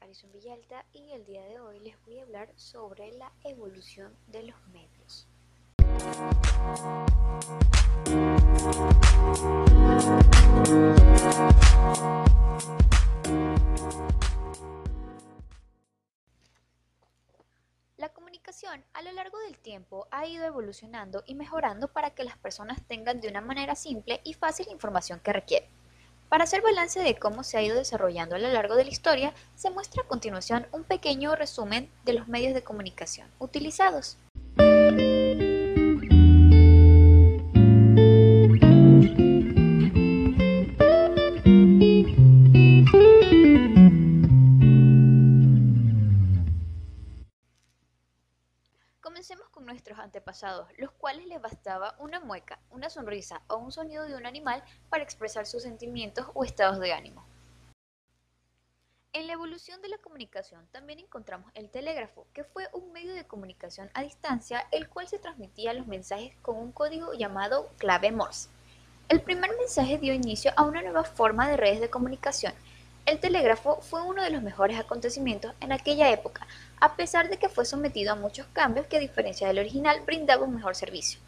Alison Villalta y el día de hoy les voy a hablar sobre la evolución de los medios. La comunicación a lo largo del tiempo ha ido evolucionando y mejorando para que las personas tengan de una manera simple y fácil la información que requieren. Para hacer balance de cómo se ha ido desarrollando a lo largo de la historia, se muestra a continuación un pequeño resumen de los medios de comunicación utilizados. Comencemos con nuestros antepasados, los cuales les bastaba una mueca, una sonrisa o un sonido de un animal para expresar sus sentimientos o estados de ánimo. En la evolución de la comunicación también encontramos el telégrafo, que fue un medio de comunicación a distancia el cual se transmitía los mensajes con un código llamado clave Morse. El primer mensaje dio inicio a una nueva forma de redes de comunicación. El telégrafo fue uno de los mejores acontecimientos en aquella época, a pesar de que fue sometido a muchos cambios que a diferencia del original brindaba un mejor servicio.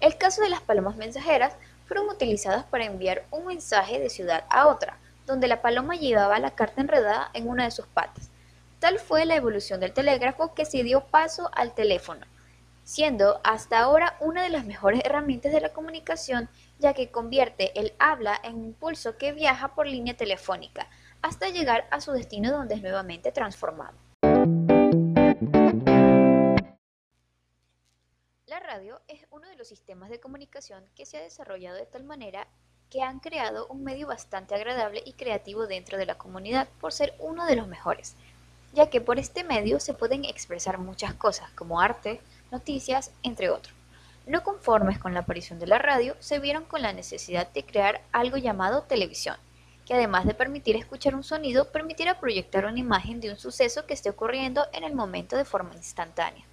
El caso de las palomas mensajeras fueron utilizadas para enviar un mensaje de ciudad a otra, donde la paloma llevaba la carta enredada en una de sus patas. Tal fue la evolución del telégrafo que se dio paso al teléfono, siendo hasta ahora una de las mejores herramientas de la comunicación ya que convierte el habla en un pulso que viaja por línea telefónica hasta llegar a su destino donde es nuevamente transformado. La radio es uno de los sistemas de comunicación que se ha desarrollado de tal manera que han creado un medio bastante agradable y creativo dentro de la comunidad por ser uno de los mejores, ya que por este medio se pueden expresar muchas cosas como arte, noticias, entre otros. No conformes con la aparición de la radio, se vieron con la necesidad de crear algo llamado televisión, que además de permitir escuchar un sonido, permitiera proyectar una imagen de un suceso que esté ocurriendo en el momento de forma instantánea.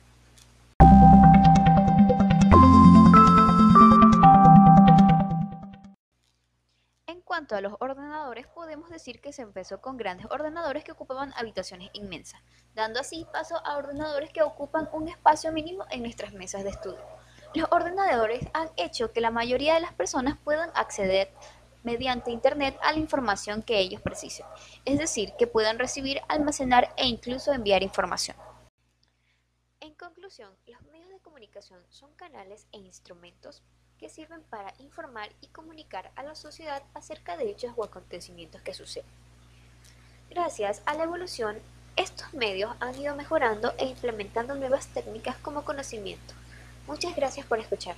Cuanto a los ordenadores, podemos decir que se empezó con grandes ordenadores que ocupaban habitaciones inmensas, dando así paso a ordenadores que ocupan un espacio mínimo en nuestras mesas de estudio. Los ordenadores han hecho que la mayoría de las personas puedan acceder mediante Internet a la información que ellos precisen, es decir, que puedan recibir, almacenar e incluso enviar información. En conclusión, los medios de comunicación son canales e instrumentos que sirven para informar y comunicar a la sociedad acerca de hechos o acontecimientos que suceden. Gracias a la evolución, estos medios han ido mejorando e implementando nuevas técnicas como conocimiento. Muchas gracias por escuchar.